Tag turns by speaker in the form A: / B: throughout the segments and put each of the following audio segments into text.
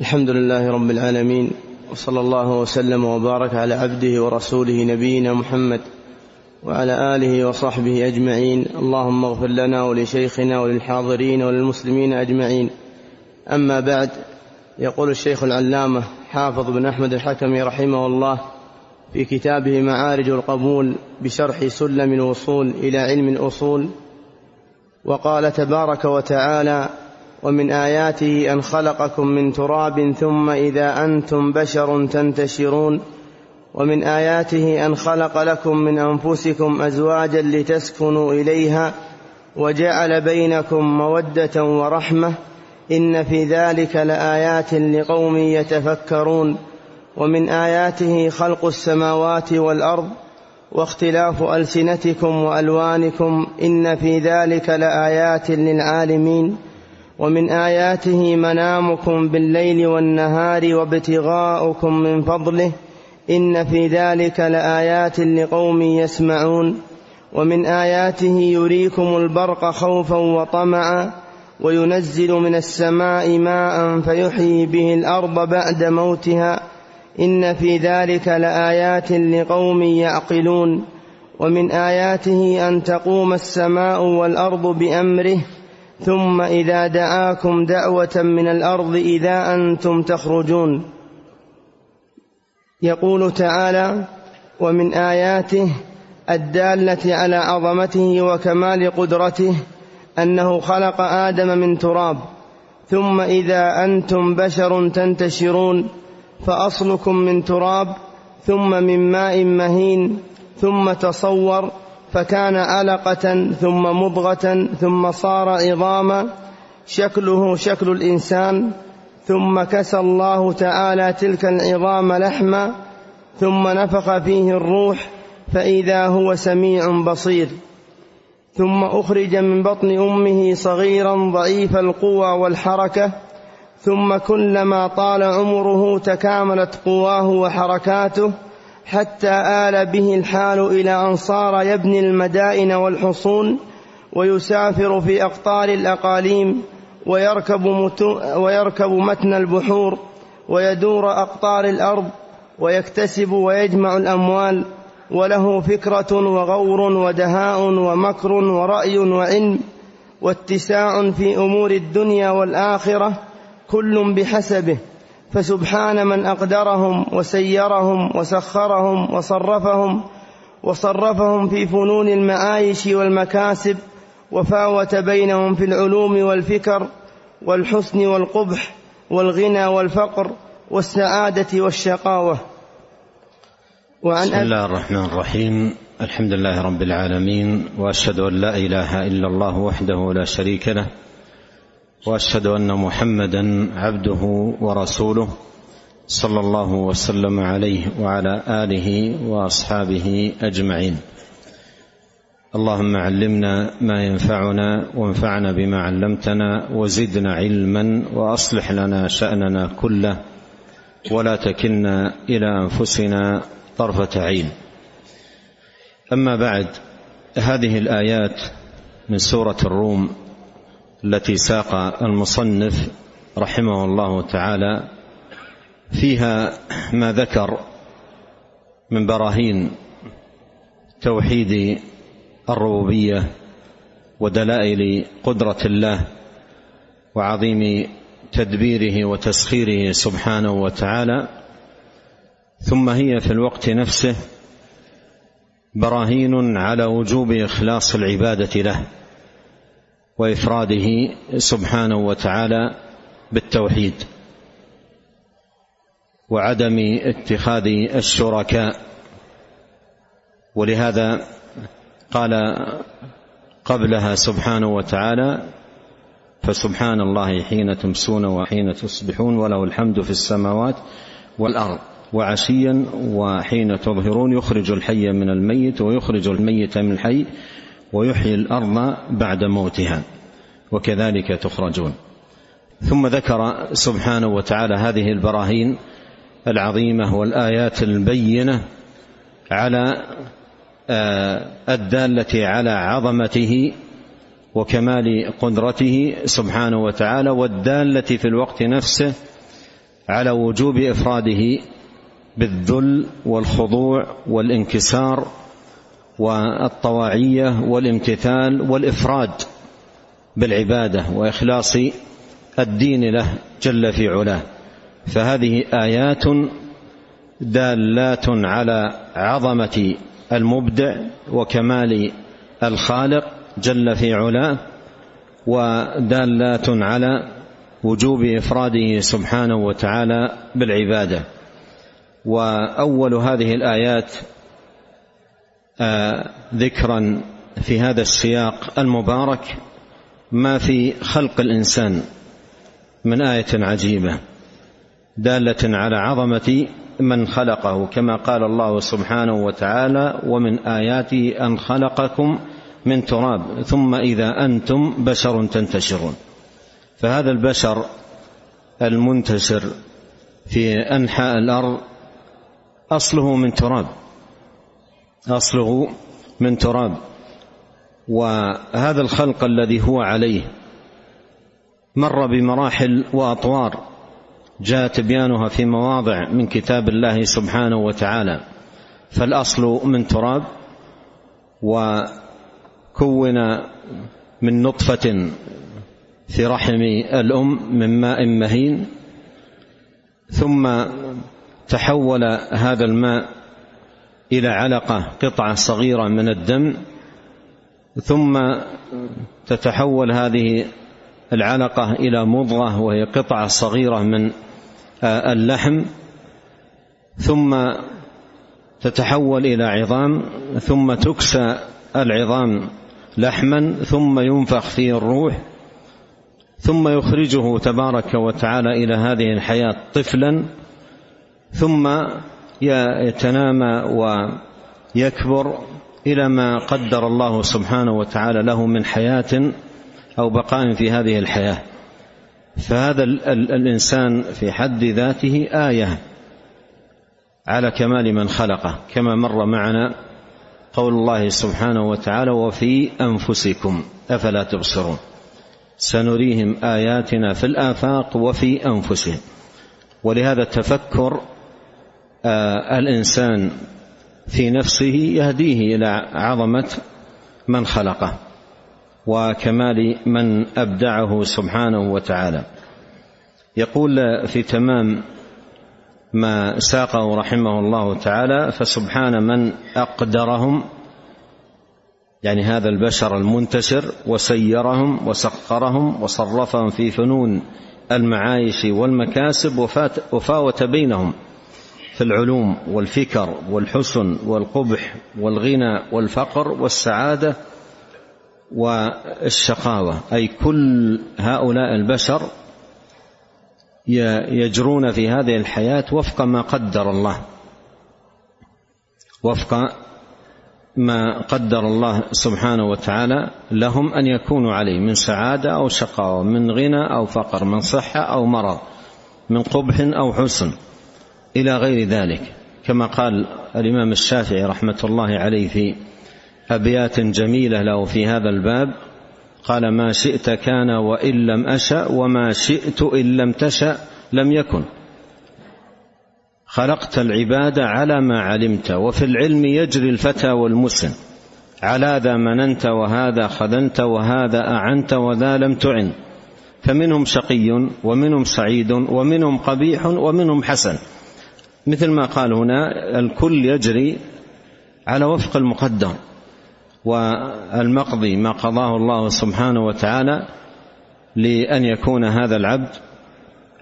A: الحمد لله رب العالمين وصلى الله وسلم وبارك على عبده ورسوله نبينا محمد وعلى آله وصحبه أجمعين. اللهم اغفر لنا ولشيخنا وللحاضرين وللمسلمين أجمعين. أما بعد يقول الشيخ العلامة حافظ بن أحمد الحكمي رحمه الله في كتابه معارج القبول بشرح سلم الوصول إلى علم الأصول وقال تبارك وتعالى ومن آياته أن خلقكم من تراب ثم إذا أنتم بشر تنتشرون. ومن آياته أن خلق لكم من أنفسكم أزواجا لتسكنوا إليها وجعل بينكم مودة ورحمة. إن في ذلك لآيات لقوم يتفكرون. ومن آياته خلق السماوات والأرض واختلاف ألسنتكم وألوانكم. إن في ذلك لآيات للعالمين. ومن آياته منامكم بالليل والنهار وابتغاؤكم من فضله إن في ذلك لآيات لقوم يسمعون. ومن آياته يريكم البرق خوفا وطمعا وينزل من السماء ماء فيحيي به الأرض بعد موتها. إن في ذلك لآيات لقوم يعقلون. ومن آياته أن تقوم السماء والأرض بأمره ثم إذا دعاكم دعوة من الأرض إذا أنتم تخرجون. يقول تعالى ومن آياته الدالة على عظمته وكمال قدرته أنه خلق آدم من تراب. ثم إذا أنتم بشر تنتشرون فأصلكم من تراب ثم من ماء مهين ثم تصور فكان علقه ثم مضغة ثم صار عظاما شكله شكل الإنسان ثم كسى الله تعالى تلك العظام لحما ثم نفخ فيه الروح فإذا هو سميع بصير. ثم أخرج من بطن أمه صغيرا ضعيف القوى والحركة ثم كلما طال عمره تكاملت قواه وحركاته حتى آل به الحال إلى أن صار يبني المدائن والحصون ويسافر في أقطار الأقاليم ويركب, ويركب متن البحور ويدور أقطار الأرض ويكتسب ويجمع الأموال وله فكرة وغور ودهاء ومكر ورأي وعلم واتساع في أمور الدنيا والآخرة كل بحسبه فسبحان من أقدرهم وسيرهم وسخرهم وصرفهم وصرفهم في فنون المعايش والمكاسب وفاوت بينهم في العلوم والفكر والحسن والقبح والغنى والفقر والسعادة والشقاوة.
B: وعن بسم الله الرحمن الرحيم. الحمد لله رب العالمين وأشهد أن لا إله إلا الله وحده لا شريك له وأشهد أن محمدا عبده ورسوله صلى الله وسلم عليه وعلى آله وأصحابه أجمعين. اللهم علمنا ما ينفعنا وانفعنا بما علمتنا وزدنا علما وأصلح لنا شأننا كله ولا تكلنا إلى أنفسنا طرفة عين. أما بعد هذه الآيات من سورة الروم التي ساق المصنف رحمه الله تعالى فيها ما ذكر من براهين توحيد الربوبية ودلائل قدرة الله وعظيم تدبيره وتسخيره سبحانه وتعالى. ثم هي في الوقت نفسه براهين على وجوب إخلاص العبادة له. وإفراده سبحانه وتعالى بالتوحيد وعدم اتخاذ الشركاء. ولهذا قال قبلها سبحانه وتعالى فسبحان الله حين تمسون وحين تصبحون وله الحمد في السماوات والأرض وعشيا وحين تظهرون. يخرج الحي من الميت ويخرج الميت من الحي ويحيي الأرض بعد موتها وكذلك تخرجون. ثم ذكر سبحانه وتعالى هذه البراهين العظيمة والآيات البينة على آه، الدالة على عظمته وكمال قدرته سبحانه وتعالى والدالة في الوقت نفسه على وجوب إفراده بالذل والخضوع والانكسار والطواعية والامتثال والإفراد بالعبادة وإخلاص الدين له جل في علاه. فهذه آيات دالات على عظمة المبدع وكمال الخالق جل في علاه ودالات على وجوب إفراده سبحانه وتعالى بالعبادة. وأول هذه الآيات ذكرا في هذا السياق المبارك ما في خلق الإنسان من آية عجيبة دالة على عظمة من خلقه كما قال الله سبحانه وتعالى ومن اياته أن خلقكم من تراب ثم إذا أنتم بشر تنتشرون. فهذا البشر المنتشر في أنحاء الأرض أصله من تراب. أصله من تراب وهذا الخلق الذي هو عليه مر بمراحل وأطوار جاء تبيانها في مواضع من كتاب الله سبحانه وتعالى. فالأصل من تراب وكون من نطفة في رحم الأم من ماء مهين ثم تحول هذا الماء إلى علقة قطعة صغيرة من الدم ثم تتحول هذه العلقة إلى مضغة وهي قطعة صغيرة من اللحم ثم تتحول إلى عظام ثم تكسى العظام لحما ثم ينفخ فيه الروح ثم يخرجه تبارك وتعالى إلى هذه الحياة طفلا ثم يتنامى ويكبر إلى ما قدر الله سبحانه وتعالى له من حياة أو بقاء في هذه الحياة. فهذا الإنسان في حد ذاته آية على كمال من خلقه كما مر معنا قول الله سبحانه وتعالى وفي أنفسكم أفلا تبصرون. سنريهم آياتنا في الآفاق وفي أنفسهم. ولهذا تفكر آه الإنسان في نفسه يهديه إلى عظمة من خلقه وكمال من أبدعه سبحانه وتعالى. يقول في تمام ما ساقه رحمه الله تعالى فسبحان من أقدرهم يعني هذا البشر المنتشر وسيرهم وسخرهم وصرفهم في فنون المعايش والمكاسب وفاوت بينهم. في العلوم والفكر والحسن والقبح والغنى والفقر والسعادة والشقاوة. أي كل هؤلاء البشر يجرون في هذه الحياة وفق ما قدر الله وفق ما قدر الله سبحانه وتعالى لهم أن يكونوا عليه من سعادة أو شقاوة من غنى أو فقر من صحة أو مرض من قبح أو حسن. إلى غير ذلك كما قال الإمام الشافعي رحمة الله عليه في أبيات جميلة له في هذا الباب قال ما شئت كان وإن لم أشأ وما شئت إن لم تشأ لم يكن. خلقت العباد على ما علمت وفي العلم يجري الفتى والمسن. على ذا مننت وهذا خذنت وهذا أعنت وذا لم تعن. فمنهم شقي ومنهم سعيد ومنهم قبيح ومنهم حسن. مثل ما قال هنا الكل يجري على وفق المقدر والمقضي ما قضاه الله سبحانه وتعالى لأن يكون هذا العبد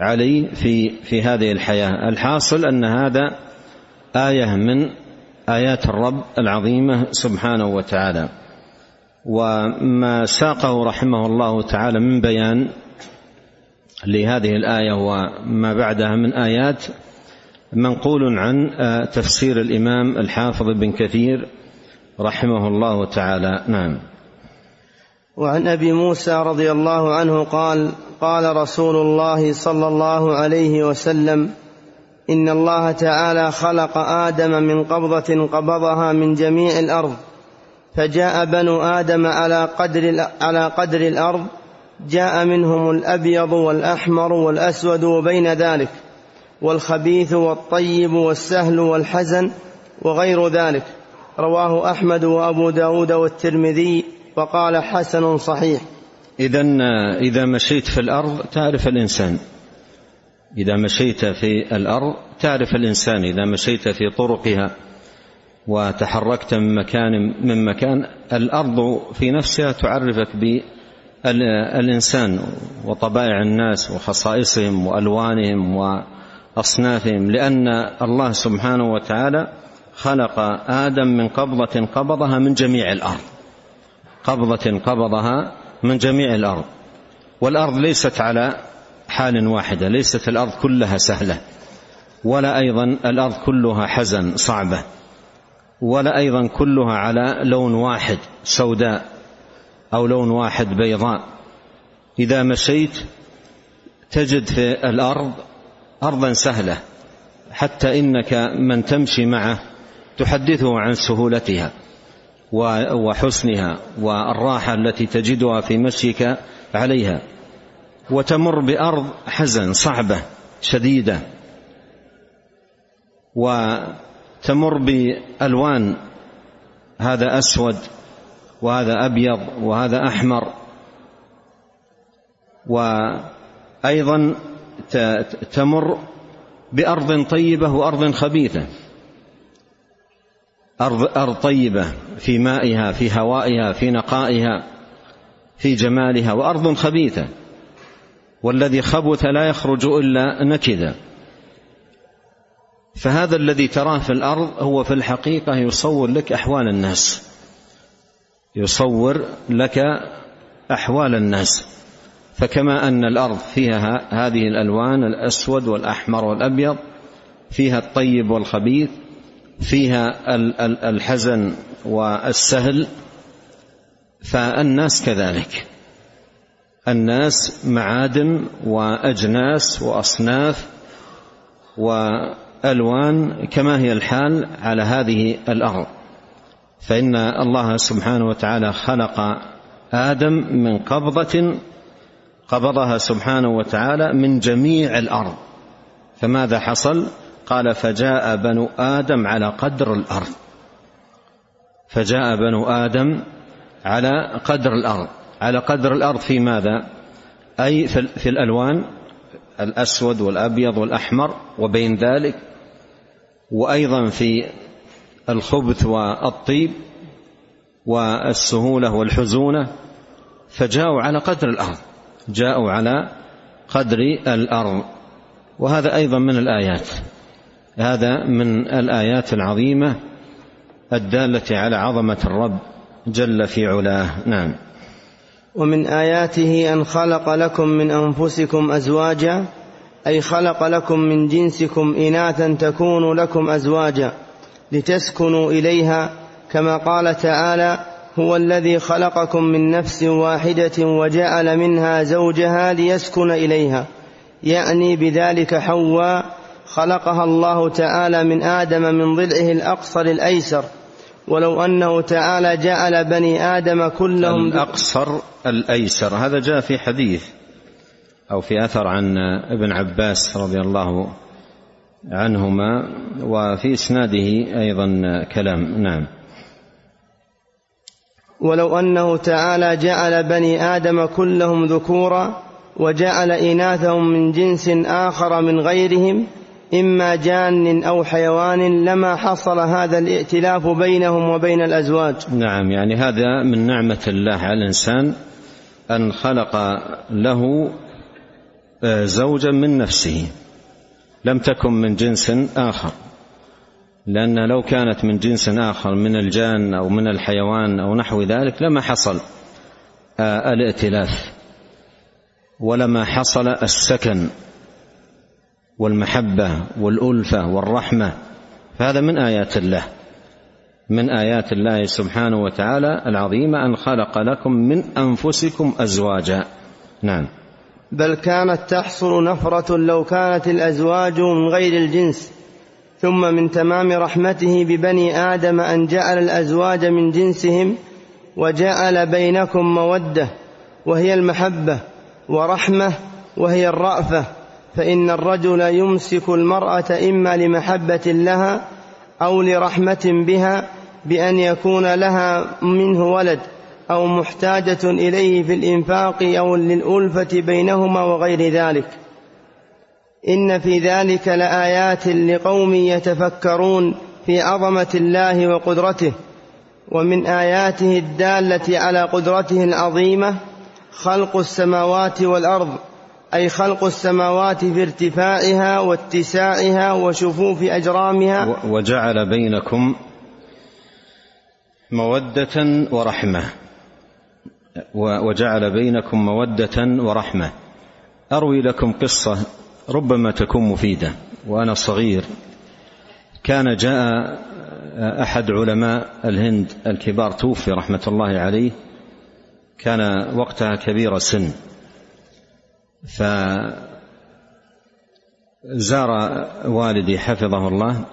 B: عليه في في هذه الحياة. الحاصل أن هذا آية من آيات الرب العظيمة سبحانه وتعالى. وما ساقه رحمه الله تعالى من بيان لهذه الآية وما بعدها من آيات منقول عن تفسير الإمام الحافظ بن كثير رحمه الله تعالى. نعم.
A: وعن أبي موسى رضي الله عنه قال قال رسول الله صلى الله عليه وسلم إن الله تعالى خلق آدم من قبضة قبضها من جميع الأرض فجاء بنو آدم على قدر على قدر الأرض جاء منهم الأبيض والأحمر والأسود وبين ذلك. والخبيث والطيب والسهل والحزن وغير ذلك. رواه أحمد وأبو داود والترمذي وقال حسن صحيح.
B: إذا إذا مشيت في الأرض تعرف الإنسان. إذا مشيت في الأرض تعرف الإنسان. إذا مشيت في طرقها وتحركت من مكان من مكان الأرض في نفسها تعرفك بالإنسان وطبائع الناس وخصائصهم وألوانهم وأصنافهم لأن الله سبحانه وتعالى خلق آدم من قبضة قبضها من جميع الأرض. قبضة قبضها من جميع الأرض. والأرض ليست على حال واحدة ليست الأرض كلها سهلة ولا أيضا الأرض كلها حزن صعبة ولا أيضا كلها على لون واحد سوداء أو لون واحد بيضاء. إذا مشيت تجد في الأرض أرضا سهلة حتى إنك من تمشي معه تحدثه عن سهولتها وحسنها والراحة التي تجدها في مشيك عليها. وتمر بأرض حزن صعبة شديدة. وتمر بألوان هذا أسود وهذا أبيض وهذا أحمر. وأيضا تمر بأرض طيبة وأرض خبيثة. أرض, أرض طيبة في مائها في هوائها في نقائها في جمالها وأرض خبيثة. والذي خبث لا يخرج إلا نكدا فهذا الذي تراه في الأرض هو في الحقيقة يصور لك أحوال الناس. يصور لك أحوال الناس. فكما أن الأرض فيها هذه الألوان الأسود والأحمر والأبيض فيها الطيب والخبيث فيها الحزن والسهل فالناس كذلك. الناس معادن وأجناس وأصناف وألوان كما هي الحال على هذه الأرض. فإن الله سبحانه وتعالى خلق آدم من قبضة قبضها سبحانه وتعالى من جميع الأرض. فماذا حصل؟ قال فجاء بنو آدم على قدر الأرض. فجاء بنو آدم على قدر الأرض. على قدر الأرض في ماذا؟ أي في الألوان الأسود والأبيض والأحمر وبين ذلك وأيضا في الخبث والطيب والسهولة والحزونة فجاءوا على قدر الأرض. جاءوا على قدر الأرض. وهذا أيضا من الآيات. هذا من الآيات العظيمة الدالة على عظمة الرب جل في علاه. نعم.
A: ومن آياته أن خلق لكم من أنفسكم أزواجا أي خلق لكم من جنسكم إناثا تكون لكم أزواجا لتسكنوا إليها كما قال تعالى هو الذي خلقكم من نفس واحدة وجعل منها زوجها ليسكن إليها. يعني بذلك حواء خلقها الله تعالى من آدم من ضلعه الأقصر الأيسر. ولو أنه تعالى جعل بني آدم كلهم
B: الأقصر الأيسر. هذا جاء في حديث أو في أثر عن ابن عباس رضي الله عنهما وفي إسناده أيضا كلام. نعم.
A: ولو أنه تعالى جعل بني آدم كلهم ذكورا وجعل إناثهم من جنس آخر من غيرهم إما جان أو حيوان لما حصل هذا الائتلاف بينهم وبين الأزواج.
B: نعم يعني هذا من نعمة الله على الإنسان أن خلق له آه، زوجا من نفسه لم تكن من جنس آخر. لأن لو كانت من جنس آخر من الجان أو من الحيوان أو نحو ذلك لما حصل آه، الائتلاف ولما حصل السكن والمحبة والألفة والرحمة فهذا من آيات الله من آيات الله سبحانه وتعالى العظيمة أن خلق لكم من أنفسكم أزواجا. نعم.
A: بل كانت تحصل نفرة لو كانت الأزواج من غير الجنس. ثم من تمام رحمته ببني آدم أن جعل الأزواج من جنسهم وجعل بينكم مودة وهي المحبة ورحمة وهي الرأفة فإن الرجل يمسك المرأة إما لمحبة لها أو لرحمة بها بأن يكون لها منه ولد أو محتاجة إليه في الإنفاق أو للألفة بينهما وغير ذلك. إن في ذلك لآيات لقوم يتفكرون في عظمة الله وقدرته ومن آياته الدالة على قدرته العظيمة خلق السماوات والأرض أي خلق السماوات في ارتفاعها واتساعها وشفوف أجرامها.
B: وجعل بينكم مودة ورحمة. وجعل بينكم مودة ورحمة. أروي لكم قصة. ربما تكون مفيدة. وأنا صغير كان جاء أحد علماء الهند الكبار توفي رحمة الله عليه كان وقتها كبير السن. فزار والدي حفظه الله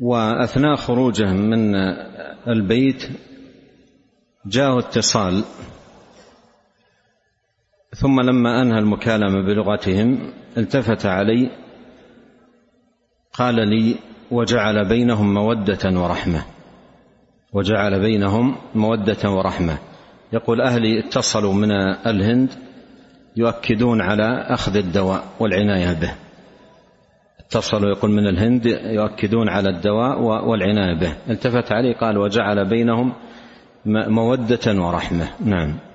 B: وأثناء خروجه من البيت جاءه اتصال ثم لما أنهى المكالمة بلغتهم التفت علي قال لي وجعل بينهم مودة ورحمة وجعل بينهم مودة ورحمة. يقول أهلي اتصلوا من الهند يؤكدون على أخذ الدواء والعناية به. اتصلوا يقول من الهند يؤكدون على الدواء والعناية به. التفت عليه قال وجعل بينهم مودة ورحمة. نعم.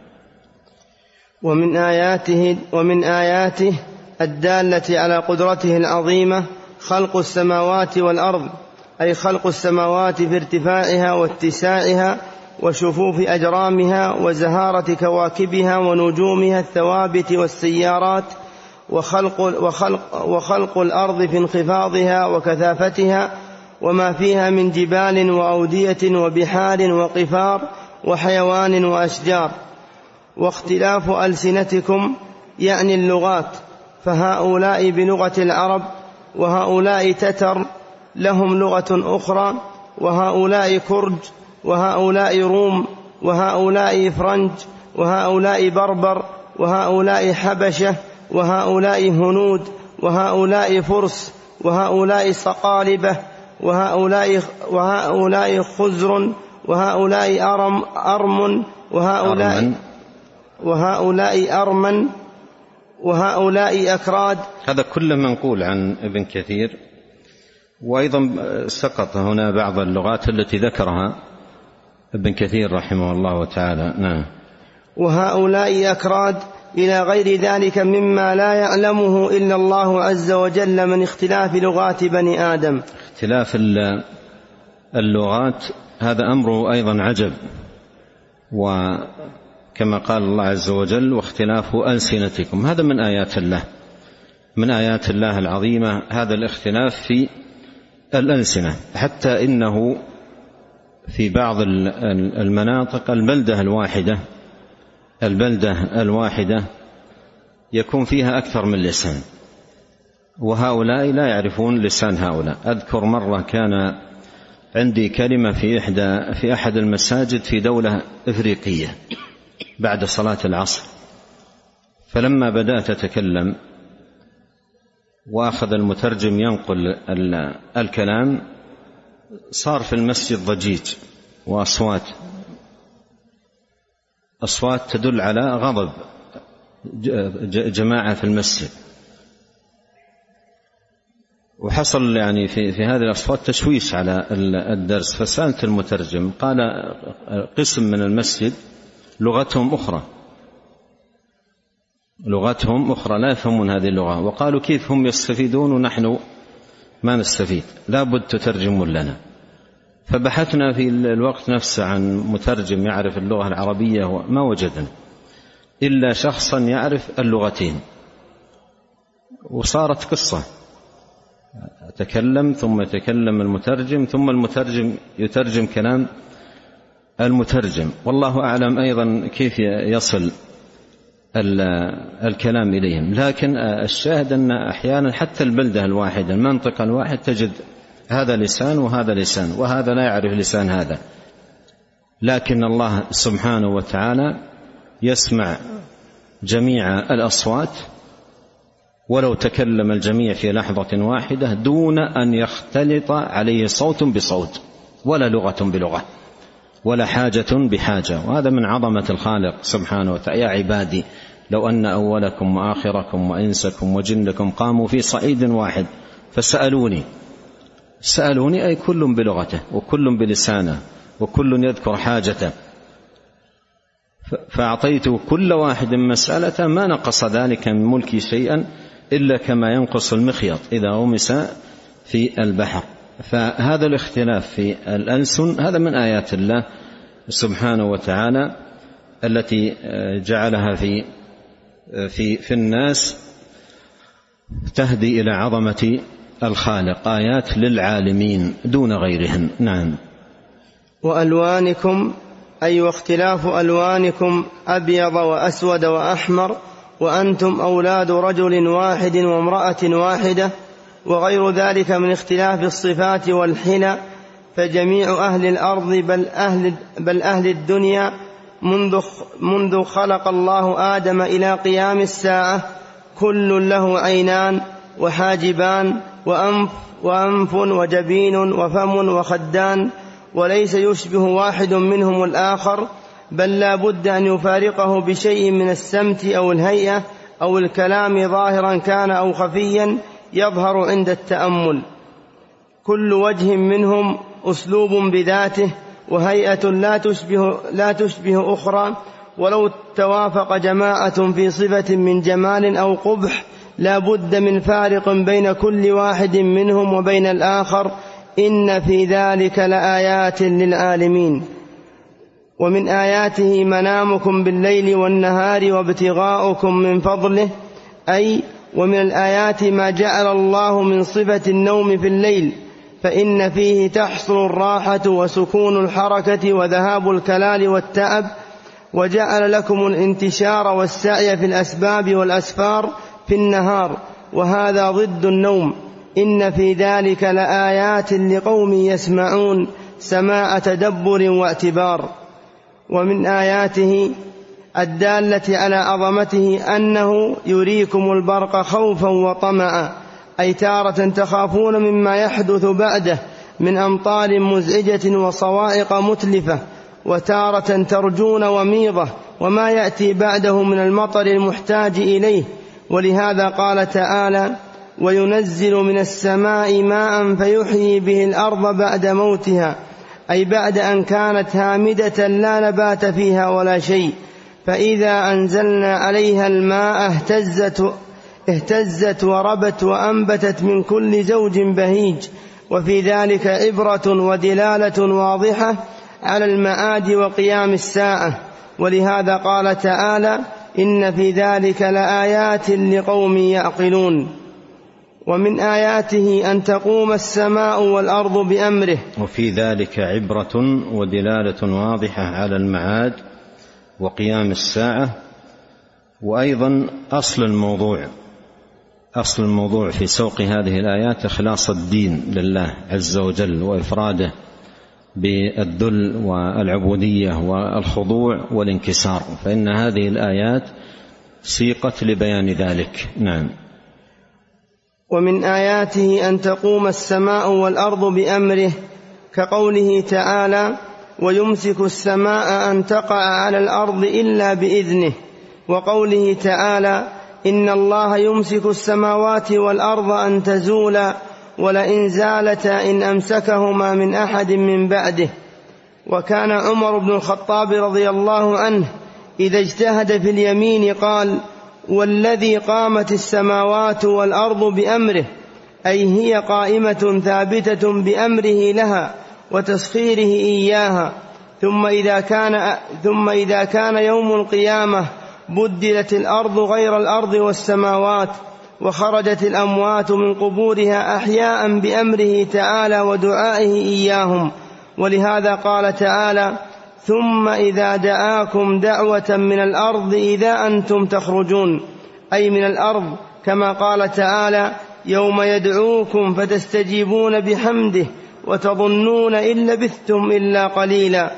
A: ومن آياته ومن آياته الدالة على قدرته العظيمة خلق السماوات والأرض أي خلق السماوات في ارتفاعها واتساعها وشفوف أجرامها وزهارة كواكبها ونجومها الثوابت والسيارات وخلق, وخلق, وخلق الأرض في انخفاضها وكثافتها وما فيها من جبال وأودية وبحار وقفار وحيوان وأشجار. واختلاف ألسنتكم يعني اللغات فهؤلاء بلغة العرب وهؤلاء تتر لهم لغة أخرى وهؤلاء كرج وهؤلاء روم وهؤلاء فرنج وهؤلاء بربر وهؤلاء حبشة وهؤلاء هنود وهؤلاء فرس وهؤلاء صقالبة وهؤلاء وهؤلاء خزر وهؤلاء أرم أرم وهؤلاء وهؤلاء أرمن وهؤلاء أكراد.
B: هذا كله منقول عن ابن كثير. وأيضا سقط هنا بعض اللغات التي ذكرها ابن كثير رحمه الله تعالى. نعم.
A: وهؤلاء أكراد إلى غير ذلك مما لا يعلمه إلا الله عز وجل من اختلاف لغات بني آدم.
B: اختلاف اللغات هذا أمره أيضا عجب. وكما قال الله عز وجل واختلاف ألسنتكم. هذا من آيات الله من آيات الله العظيمة هذا الاختلاف في الألسنة. حتى إنه في بعض المناطق البلدة الواحدة البلدة الواحدة يكون فيها أكثر من لسان. وهؤلاء لا يعرفون لسان هؤلاء. أذكر مرة كان عندي كلمة في إحدى في أحد المساجد في دولة إفريقية. بعد صلاة العصر. فلما بدأت أتكلم وأخذ المترجم ينقل الكلام صار في المسجد ضجيج وأصوات. أصوات تدل على غضب جماعة في المسجد. وحصل يعني في في هذه الأصوات تشويش على الدرس. فسألت المترجم قال قسم من المسجد لغتهم أخرى. لغتهم أخرى. لا يفهمون هذه اللغة. وقالوا كيف هم يستفيدون ونحن ما نستفيد؟ لابد تترجمون لنا. فبحثنا في الوقت نفسه عن مترجم يعرف اللغة العربية وما وجدنا. إلا شخصا يعرف اللغتين. وصارت قصة. أتكلم ثم يتكلم المترجم ثم المترجم يترجم كلام المترجم. والله أعلم أيضا كيف يصل الكلام إليهم. لكن الشاهد أن أحيانا حتى البلدة الواحدة المنطقة الواحد تجد هذا لسان وهذا لسان وهذا لا يعرف لسان هذا. لكن الله سبحانه وتعالى يسمع جميع الأصوات ولو تكلم الجميع في لحظة واحدة دون أن يختلط عليه صوت بصوت ولا لغة بلغة. ولا حاجة بحاجة. وهذا من عظمة الخالق سبحانه وتعالى. يا عبادي لو أن أولكم وآخركم وإنسكم وجنكم قاموا في صعيد واحد فسألوني. سألوني أي كل بلغته وكل بلسانه وكل يذكر حاجته. فأعطيت كل واحد مسألة ما نقص ذلك من ملكي شيئا إلا كما ينقص المخيط إذا غمس في البحر. فهذا الاختلاف في الألسن هذا من آيات الله سبحانه وتعالى التي جعلها في في في الناس تهدي إلى عظمة الخالق آيات للعالمين دون غيرهم. نعم.
A: وألوانكم أي واختلاف ألوانكم أبيض وأسود وأحمر وأنتم أولاد رجل واحد وامرأة واحدة وغير ذلك من اختلاف الصفات والحنى فجميع أهل الأرض بل أهل, بل أهل الدنيا منذ, منذ خلق الله آدم إلى قيام الساعة كل له عينان وحاجبان وأنف وأنف وجبين وفم وخدان وليس يشبه واحد منهم الآخر بل لا بد أن يفارقه بشيء من السمت أو الهيئة أو الكلام ظاهرا كان أو خفيا يظهر عند التأمل. كل وجه منهم أسلوب بذاته وهيئة لا تشبه, لا تشبه أخرى ولو توافق جماعة في صفة من جمال أو قبح لا بد من فارق بين كل واحد منهم وبين الآخر. إن في ذلك لآيات للعالمين. ومن آياته منامكم بالليل والنهار وابتغاؤكم من فضله أي ومن الآيات ما جعل الله من صفة النوم في الليل فإن فيه تحصل الراحة وسكون الحركة وذهاب الكلال والتعب وجعل لكم الانتشار والسعي في الأسباب والأسفار في النهار وهذا ضد النوم. إن في ذلك لآيات لقوم يسمعون سماع تدبر واعتبار. ومن آياته الدالة على عظمته أنه يريكم البرق خوفا وطمعا أي تارة تخافون مما يحدث بعده من أمطار مزعجة وصوائق متلفة وتارة ترجون وميضة وما يأتي بعده من المطر المحتاج إليه. ولهذا قال تعالى وينزل من السماء ماء فيحيي به الأرض بعد موتها أي بعد أن كانت هامدة لا نبات فيها ولا شيء. فإذا أنزلنا عليها الماء اهتزت اهتزت وربت وأنبتت من كل زوج بهيج وفي ذلك عبرة ودلالة واضحة على المعاد وقيام الساعة. ولهذا قال تعالى إن في ذلك لآيات لقوم يعقلون. ومن آياته أن تقوم السماء والأرض بأمره.
B: وفي ذلك عبرة ودلالة واضحة على المعاد وقيام الساعة وأيضا أصل الموضوع أصل الموضوع في سوق هذه الآيات إخلاص الدين لله عز وجل وإفراده بالذل والعبودية والخضوع والانكسار. فإن هذه الآيات سيقت لبيان ذلك. نعم.
A: ومن آياته أن تقوم السماء والأرض بأمره كقوله تعالى ويمسك السماء أن تقع على الأرض إلا بإذنه. وقوله تعالى إن الله يمسك السماوات والأرض أن تزولا ولئن زالتا إن أمسكهما من أحد من بعده. وكان عمر بن الخطاب رضي الله عنه إذا اجتهد في اليمين قال والذي قامت السماوات والأرض بأمره أي هي قائمة ثابتة بأمره لها وتسخيره إياها ثم إذا كان ثم إذا كان يوم القيامة بدلت الأرض غير الأرض والسماوات وخرجت الأموات من قبورها أحياء بأمره تعالى ودعائه إياهم. ولهذا قال تعالى ثم إذا دعاكم دعوة من الأرض إذا أنتم تخرجون أي من الأرض كما قال تعالى يوم يدعوكم فتستجيبون بحمده وتظنون إن لبثتم إلا قليلا.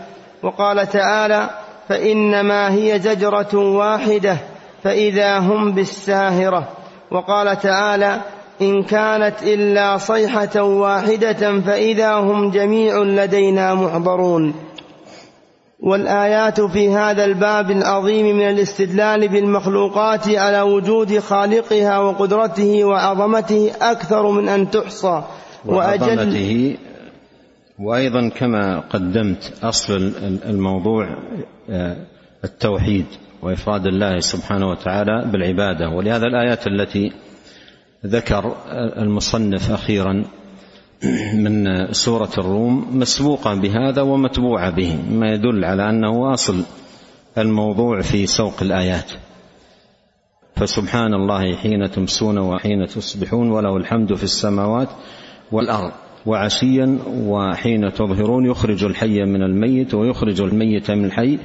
A: وقال تعالى فإنما هي زجرة واحدة فإذا هم بالساهرة. وقال تعالى إن كانت إلا صيحة واحدة فإذا هم جميع لدينا محضرون. والآيات في هذا الباب العظيم من الاستدلال بالمخلوقات على وجود خالقها وقدرته وعظمته أكثر من أن تحصى.
B: وأجل وأيضا كما قدمت أصل الموضوع آه، التوحيد وإفراد الله سبحانه وتعالى بالعبادة. ولهذا الآيات التي ذكر المصنف أخيرا من سورة الروم مسبوقة بهذا ومتبوعة به مما يدل على أنه أصل الموضوع في سوق الآيات. فسبحان الله حين تمسون وحين تصبحون وله الحمد في السماوات والأرض. وعشيا وحين تظهرون يخرج الحي من الميت ويخرج الميت من الحي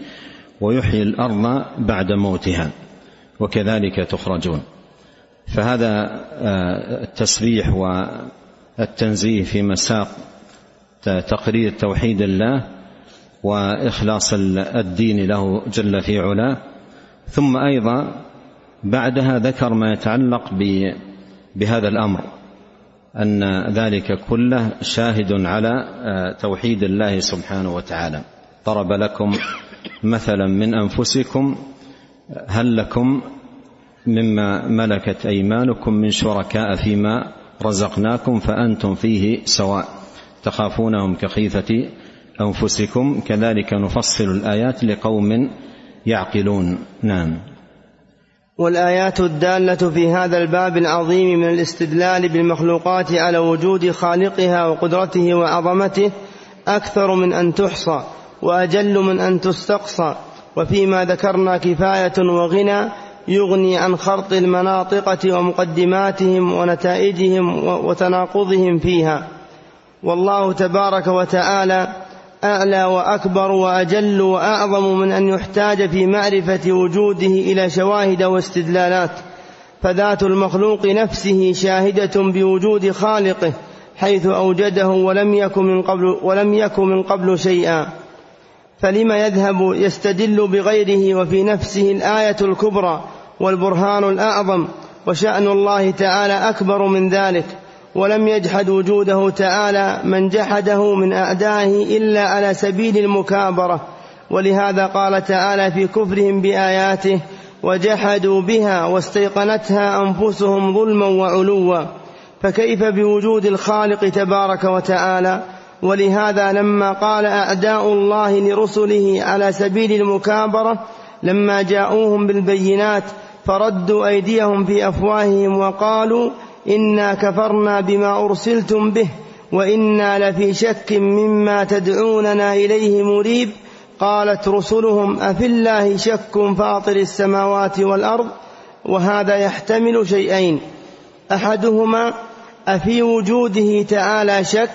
B: ويحيي الأرض بعد موتها وكذلك تخرجون. فهذا آه، التسبيح والتنزيه في مساق تقرير توحيد الله وإخلاص الدين له جل في علاه. ثم أيضا بعدها ذكر ما يتعلق بهذا الأمر. أن ذلك كله شاهد على آه، توحيد الله سبحانه وتعالى. ضرب لكم مثلا من أنفسكم هل لكم مما ملكت أيمانكم من شركاء فيما رزقناكم فأنتم فيه سواء تخافونهم كخيفة أنفسكم؟ كذلك نفصل الآيات لقوم يعقلون. نعم.
A: والآيات الدالة في هذا الباب العظيم من الاستدلال بالمخلوقات على وجود خالقها وقدرته وعظمته أكثر من أن تحصى وأجل من أن تستقصى. وفيما ذكرنا كفاية وغنى يغني عن خرط المناطقة ومقدماتهم ونتائجهم وتناقضهم فيها. والله تبارك وتعالى أعلى وأكبر وأجل وأعظم من أن يحتاج في معرفة وجوده إلى شواهد واستدلالات. فذات المخلوق نفسه شاهدة بوجود خالقه حيث أوجده ولم يكن من قبل ولم يكن من قبل شيئا. فلم يذهب يستدل بغيره وفي نفسه الآية الكبرى والبرهان الأعظم وشأن الله تعالى أكبر من ذلك. ولم يجحد وجوده تعالى من جحده من أعدائه إلا على سبيل المكابرة. ولهذا قال تعالى في كفرهم بآياته وجحدوا بها واستيقنتها أنفسهم ظلما وعلوا. فكيف بوجود الخالق تبارك وتعالى؟ ولهذا لما قال أعداء الله لرسله على سبيل المكابرة لما جاءوهم بالبينات فردوا أيديهم في أفواههم وقالوا إنا كفرنا بما أرسلتم به وإنا لفي شك مما تدعوننا إليه مريب. قالت رسلهم أفي الله شك فاطر السماوات والأرض؟ وهذا يحتمل شيئين. أحدهما أفي وجوده تعالى شك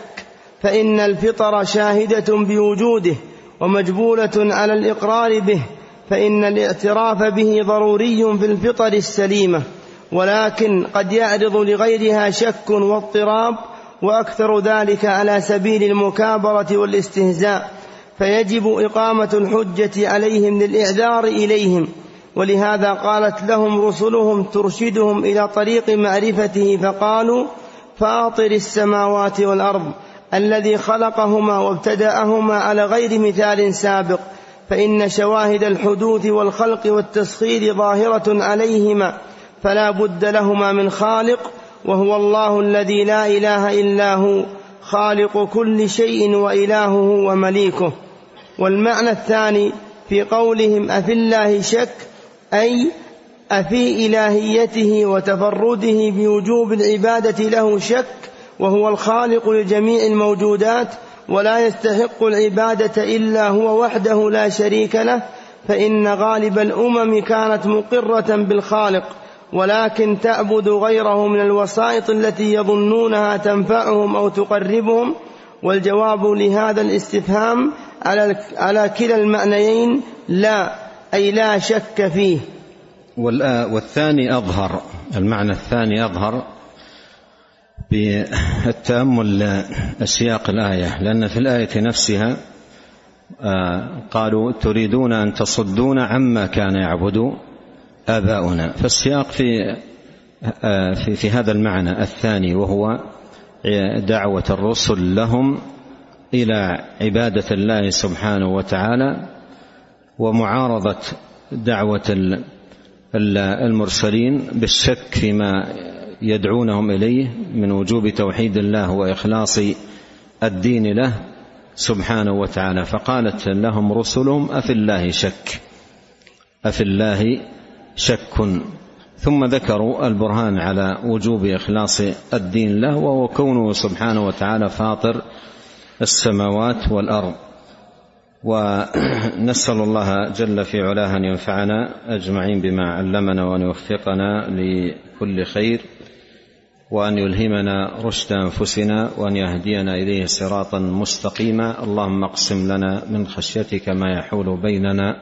A: فإن الفطر شاهدة بوجوده ومجبولة على الإقرار به فإن الاعتراف به ضروري في الفطر السليمة. ولكن قد يعرض لغيرها شك واضطراب وأكثر ذلك على سبيل المكابرة والاستهزاء فيجب إقامة الحجة عليهم للإعذار إليهم. ولهذا قالت لهم رسلهم ترشدهم إلى طريق معرفته فقالوا فاطر السماوات والأرض الذي خلقهما وابتدأهما على غير مثال سابق فإن شواهد الحدوث والخلق والتسخير ظاهرة عليهما. فلا بد لهما من خالق وهو الله الذي لا إله إلا هو خالق كل شيء وإلهه ومليكه. والمعنى الثاني في قولهم أفي الله شك أي أفي إلهيته وتفرده بوجوب العبادة له شك وهو الخالق لجميع الموجودات ولا يستحق العبادة إلا هو وحده لا شريك له فإن غالب الأمم كانت مقرة بالخالق. ولكن تعبد غيره من الوسائط التي يظنونها تنفعهم أو تقربهم والجواب لهذا الاستفهام على على كلا المعنيين لا أي لا شك فيه.
B: والثاني أظهر المعنى الثاني أظهر بالتأمل سياق الآية لأن في الآية نفسها آه، قالوا تريدون أن تصدون عما كان يعبد آباؤنا. فالسياق في في, في هذا المعنى الثاني وهو دعوة الرسل لهم إلى عبادة الله سبحانه وتعالى ومعارضة دعوة المرسلين بالشك فيما يدعونهم إليه من وجوب توحيد الله وإخلاص الدين له سبحانه وتعالى. فقالت لهم رسلهم أفي الله شك؟ أفي الله شك. ثم ذكروا البرهان على وجوب إخلاص الدين له وهو كونه سبحانه وتعالى فاطر السماوات والأرض. ونسأل الله جل في علاه أن ينفعنا أجمعين بما علمنا وأن يوفقنا لكل خير وأن يلهمنا رشد أنفسنا وأن يهدينا إليه صراطا مستقيما. اللهم اقسم لنا من خشيتك ما يحول بيننا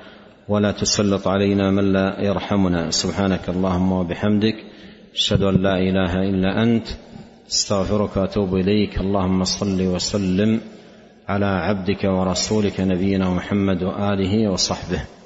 B: ولا تسلط علينا من لا يرحمنا. سبحانك اللهم وبحمدك أشهد أن لا إله إلا أنت أستغفرك وأتوب إليك. اللهم صل وسلم على عبدك ورسولك نبينا محمد وآله وصحبه.